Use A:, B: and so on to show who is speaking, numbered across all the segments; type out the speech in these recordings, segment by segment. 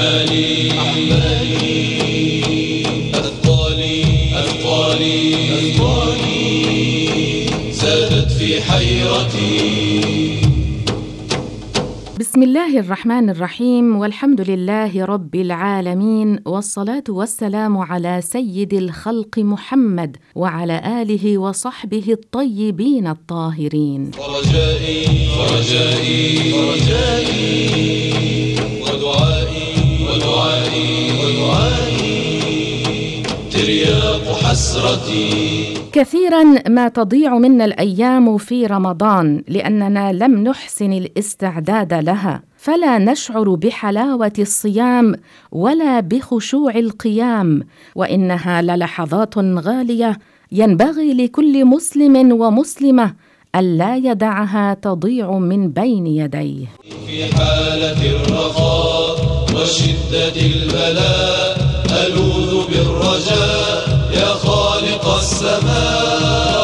A: أحمالي أثقالي أثقالي أثقالي زادت في حيرتي.
B: بسم الله الرحمن الرحيم والحمد لله رب العالمين والصلاة والسلام على سيد الخلق محمد وعلى آله وصحبه الطيبين الطاهرين.
A: ورجائي ورجائي ورجائي. حسرتي
B: كثيرا ما تضيع منا الأيام في رمضان لأننا لم نحسن الاستعداد لها. فلا نشعر بحلاوة الصيام ولا بخشوع القيام وإنها للحظات غالية. ينبغي لكل مسلم ومسلمة الا يدعها تضيع من بين يديه.
A: في حالة الرخاء وشدة البلاء ألوذ بالرجاء. يا خالق السماء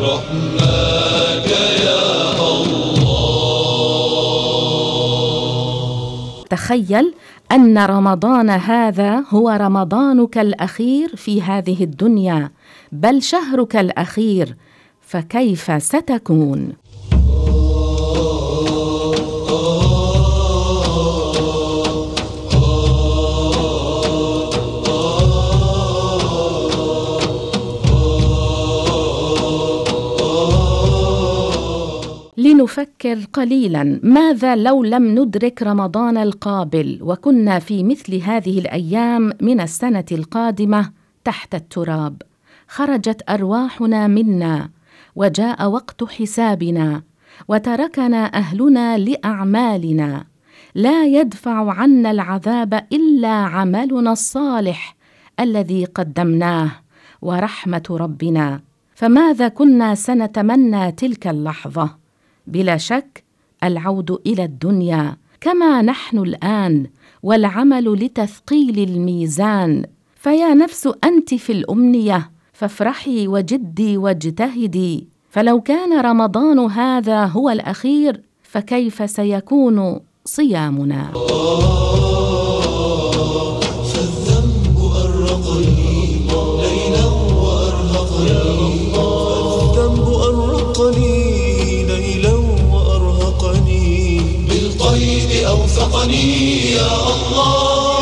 A: رحماك يا
B: تخيل أن رمضان هذا هو رمضانك الأخير في هذه الدنيا بل شهرك الأخير فكيف ستكون؟ لنفكر قليلا ماذا لو لم ندرك رمضان القابل؟ وكنا في مثل هذه الأيام من السنة القادمة تحت التراب. خرجت أرواحنا منا وجاء وقت حسابنا وتركنا أهلنا لأعمالنا. لا يدفع عنا العذاب إلا عملنا الصالح الذي قدمناه ورحمة ربنا. فماذا كنا سنتمنى تلك اللحظة؟ بلا شك العود إلى الدنيا كما نحن الآن والعمل لتثقيل الميزان. فيا نفس أنت في الأمنية فافرحي وجدي واجتهدي. فلو كان رمضان هذا هو الأخير فكيف سيكون صيامنا؟
A: أوثقني يا الله.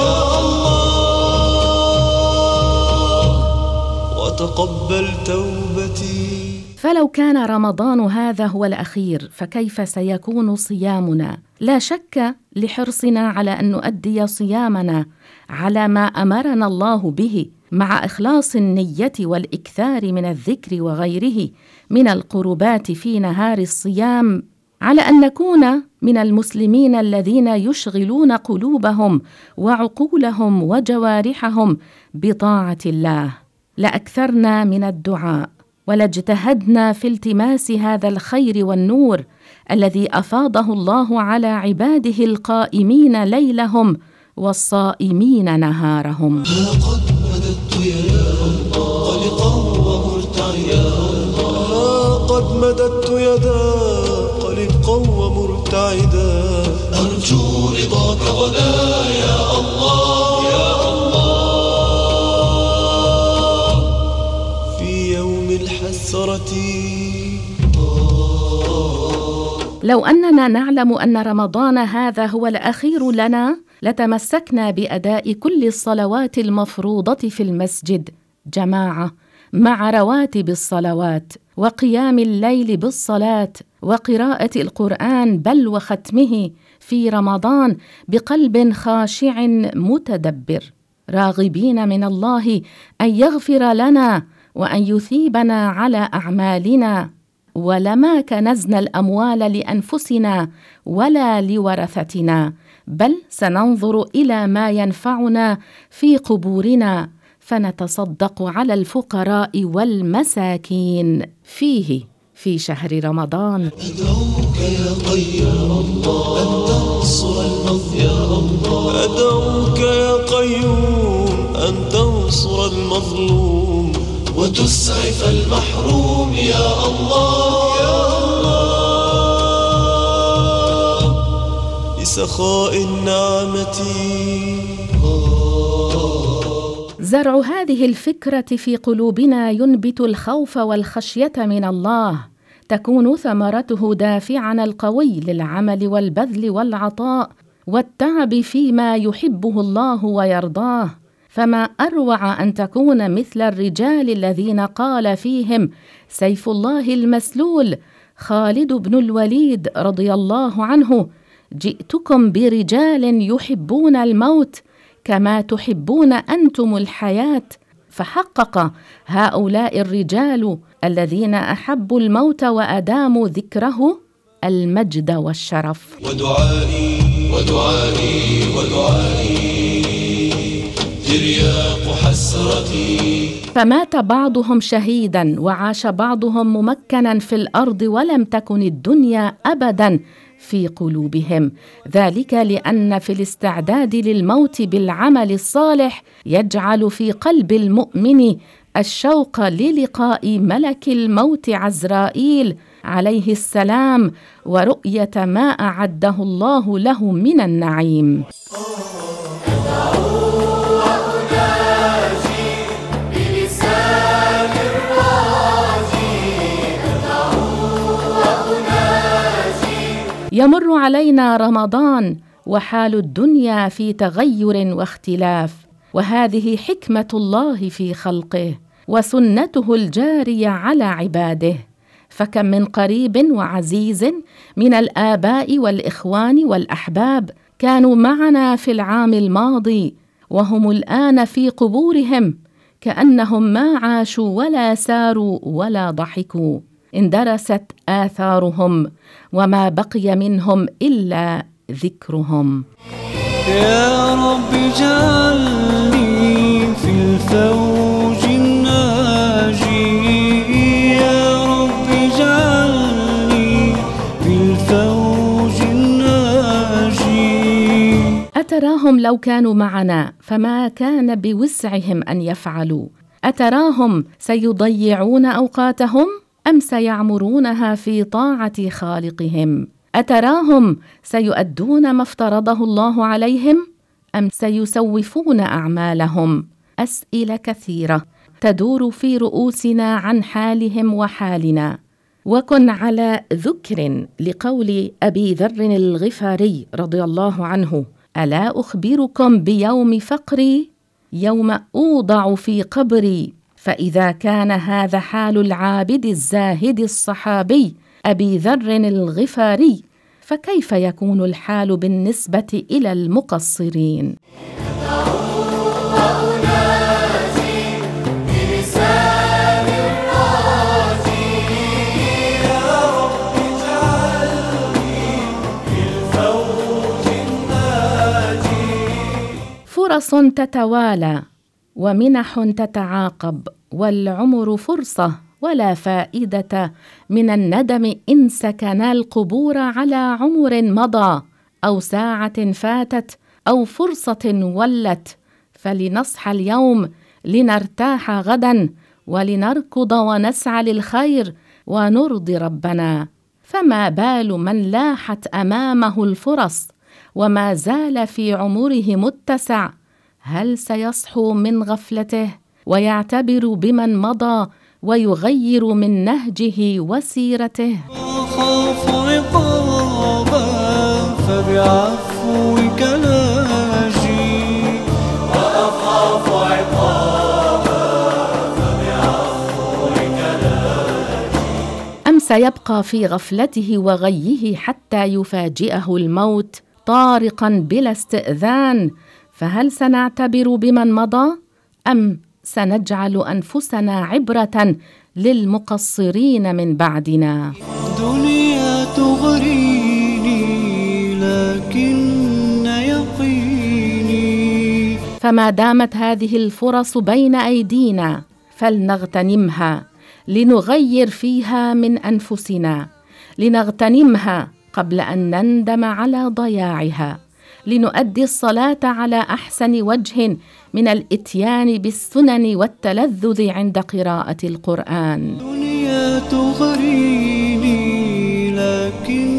C: وتقبل توبتي.
B: فلو كان رمضان هذا هو الأخير فكيف سيكون صيامنا؟ لا شك لحرصنا على أن نؤدي صيامنا على ما أمرنا الله به مع إخلاص النية والإكثار من الذكر وغيره من القربات في نهار الصيام. على أن نكون من المسلمين الذين يشغلون قلوبهم وعقولهم وجوارحهم بطاعة الله. لأكثرنا من الدعاء ولاجتهدنا في التماس هذا الخير والنور الذي أفاضه الله على عباده القائمين ليلهم والصائمين نهارهم.
A: لقد مددت يدا قلقا
C: ومرتعدا
A: أرجو رضاك غدا يا الله. يا الله.
C: في يوم الحسرة.
B: لو أننا نعلم أن رمضان هذا هو الأخير لنا لتمسكنا بأداء كل الصلوات المفروضة في المسجد. جماعة مع رواتب الصلوات. وقيام الليل بالصلاة وقراءة القرآن بل وختمه في رمضان بقلب خاشع متدبر. راغبين من الله أن يغفر لنا وأن يثيبنا على أعمالنا. ولما كنزنا الأموال لأنفسنا ولا لورثتنا بل سننظر إلى ما ينفعنا في قبورنا. فنتصدق على الفقراء والمساكين. فيه في شهر رمضان.
A: أدعوك يا قيوم أن تنصر المظلوم.
C: أدعوك يا قيوم أن تنصر المظلوم.
A: وتسعف المحروم. يا الله. يا الله.
C: سخاء النعمة.
B: زرع هذه الفكرة في قلوبنا ينبت الخوف والخشية من الله. تكون ثمرته دافعنا القوي للعمل والبذل والعطاء والتعب فيما يحبه الله ويرضاه. فما أروع أن تكون مثل الرجال الذين قال فيهم سيف الله المسلول خالد بن الوليد رضي الله عنه جئتكم برجال يحبون الموت كما تحبون أنتم الحياة. فحقق هؤلاء الرجال الذين أحبوا الموت وأداموا ذكره المجد والشرف.
A: ودعائي ودعائي ودعائي. ترياق حسرتي.
B: فمات بعضهم شهيدا وعاش بعضهم ممكنا في الأرض ولم تكن الدنيا ابدا. في قلوبهم. ذلك لأن في الاستعداد للموت بالعمل الصالح يجعل في قلب المؤمن الشوق للقاء ملك الموت عزرائيل عليه السلام ورؤية ما أعده الله له من النعيم. يمر علينا رمضان وحال الدنيا في تغير واختلاف وهذه حكمة الله في خلقه وسنته الجارية على عباده. فكم من قريب وعزيز من الآباء والإخوان والأحباب كانوا معنا في العام الماضي وهم الآن في قبورهم كأنهم ما عاشوا ولا ساروا ولا ضحكوا. اندرست آثارهم وما بقي منهم إلا ذكرهم.
C: يا رب اجعلني في الفوج الناجي. يا رب اجعلني في الفوج الناجي.
B: أتراهم لو كانوا معنا فما كان بوسعهم أن يفعلوا؟ أتراهم سيضيعون أوقاتهم؟ أم سيعمرونها في طاعة خالقهم؟ أتراهم سيؤدون ما افترضه الله عليهم أم سيسوفون أعمالهم؟ أسئلة كثيرة. تدور في رؤوسنا عن حالهم وحالنا. وكن على ذكر لقول أبي ذر الغفاري رضي الله عنه ألا أخبركم بيوم فقري؟ يوم أوضع في قبري فإذا كان هذا حال العابد الزاهد الصحابي أبي ذر الغفاري فكيف يكون الحال بالنسبة إلى المقصرين؟ فرص تتوالى. ومنح تتعاقب والعمر فرصة ولا فائدة. من الندم إن سكنا القبور على عمر مضى أو ساعة فاتت أو فرصة ولت. فلنصحى اليوم لنرتاح غدا ولنركض ونسعى للخير ونرضي ربنا. فما بال من لاحت أمامه الفرص وما زال في عمره متسع. هل سيصحو من غفلته ويعتبر بمن مضى ويغير من نهجه وسيرته؟
C: أخاف عقابا فبعفوك ناجي
B: أم سيبقى في غفلته وغيه حتى يفاجئه الموت طارقا بلا استئذان فهل سنعتبر بمن مضى؟ أم سنجعل أنفسنا عبرة للمقصرين من بعدنا؟
C: دنيا تغريني لكن يقيني.
B: فما دامت هذه الفرص بين أيدينا فلنغتنمها لنغير فيها من أنفسنا لنغتنمها قبل أن نندم على ضياعها. لنؤدي الصلاة على أحسن وجه من الإتيان بالسنن والتلذذ عند قراءة القرآن.
C: دنيا تغريني لكن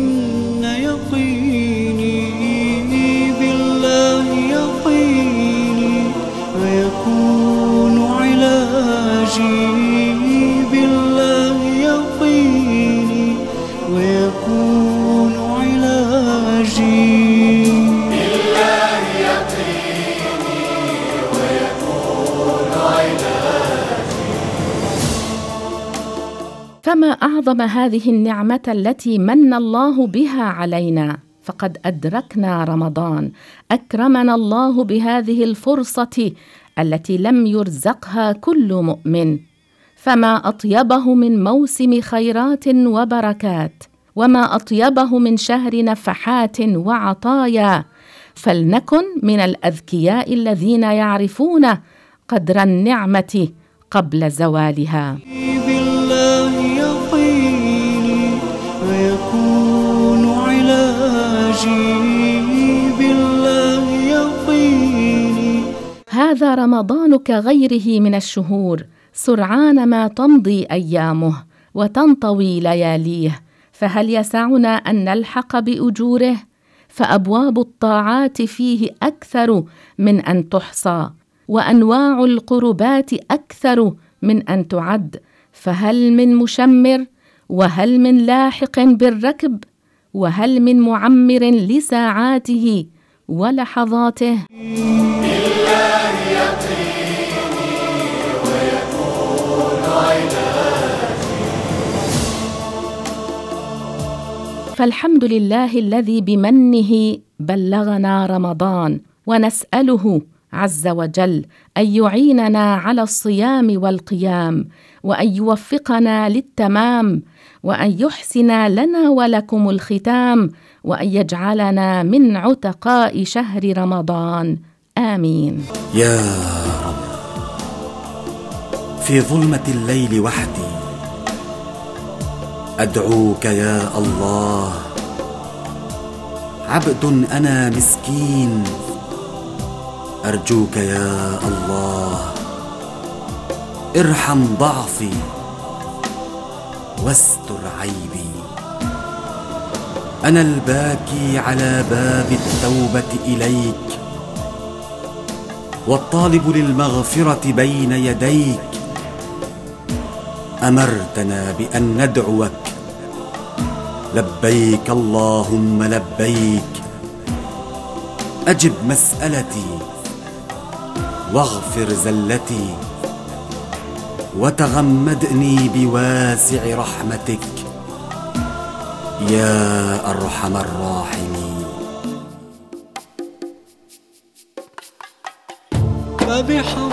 B: أعظم هذه النعمة التي من الله بها علينا. فقد أدركنا رمضان. أكرمنا الله بهذه الفرصة التي لم يرزقها كل مؤمن. فما أطيبه من موسم خيرات وبركات وما أطيبه من شهر نفحات وعطايا. فلنكن من الأذكياء الذين يعرفون قدر النعمة قبل زوالها. هذا رمضان كغيره من الشهور. سرعان ما تمضي أيامه وتنطوي لياليه. فهل يسعنا أن نلحق بأجوره؟ فأبواب الطاعات فيه أكثر من أن تحصى وأنواع القربات أكثر من أن تعد. فهل من مشمر؟ وهل من لاحق بالركب؟ وهل من معمر لساعاته؟ ولحظاته. فالحمد لله الذي بمنه بلغنا رمضان ونسأله عز وجل أن يعيننا على الصيام والقيام وأن يوفقنا للتمام وأن يحسن لنا ولكم الختام وأن يجعلنا من عتقاء شهر رمضان. آمين.
D: يا رب. في ظلمة الليل وحدي أدعوك يا الله. عبد أنا مسكين أرجوك يا الله. ارحم ضعفي واستر عيبي. أنا الباكي على باب التوبة إليك والطالب للمغفرة بين يديك. أمرتنا بأن ندعوك. لبيك اللهم لبيك. أجب مسألتي واغفر زلتي وتغمدني بواسع رحمتك. يا أرحم الراحمين.
C: فبحق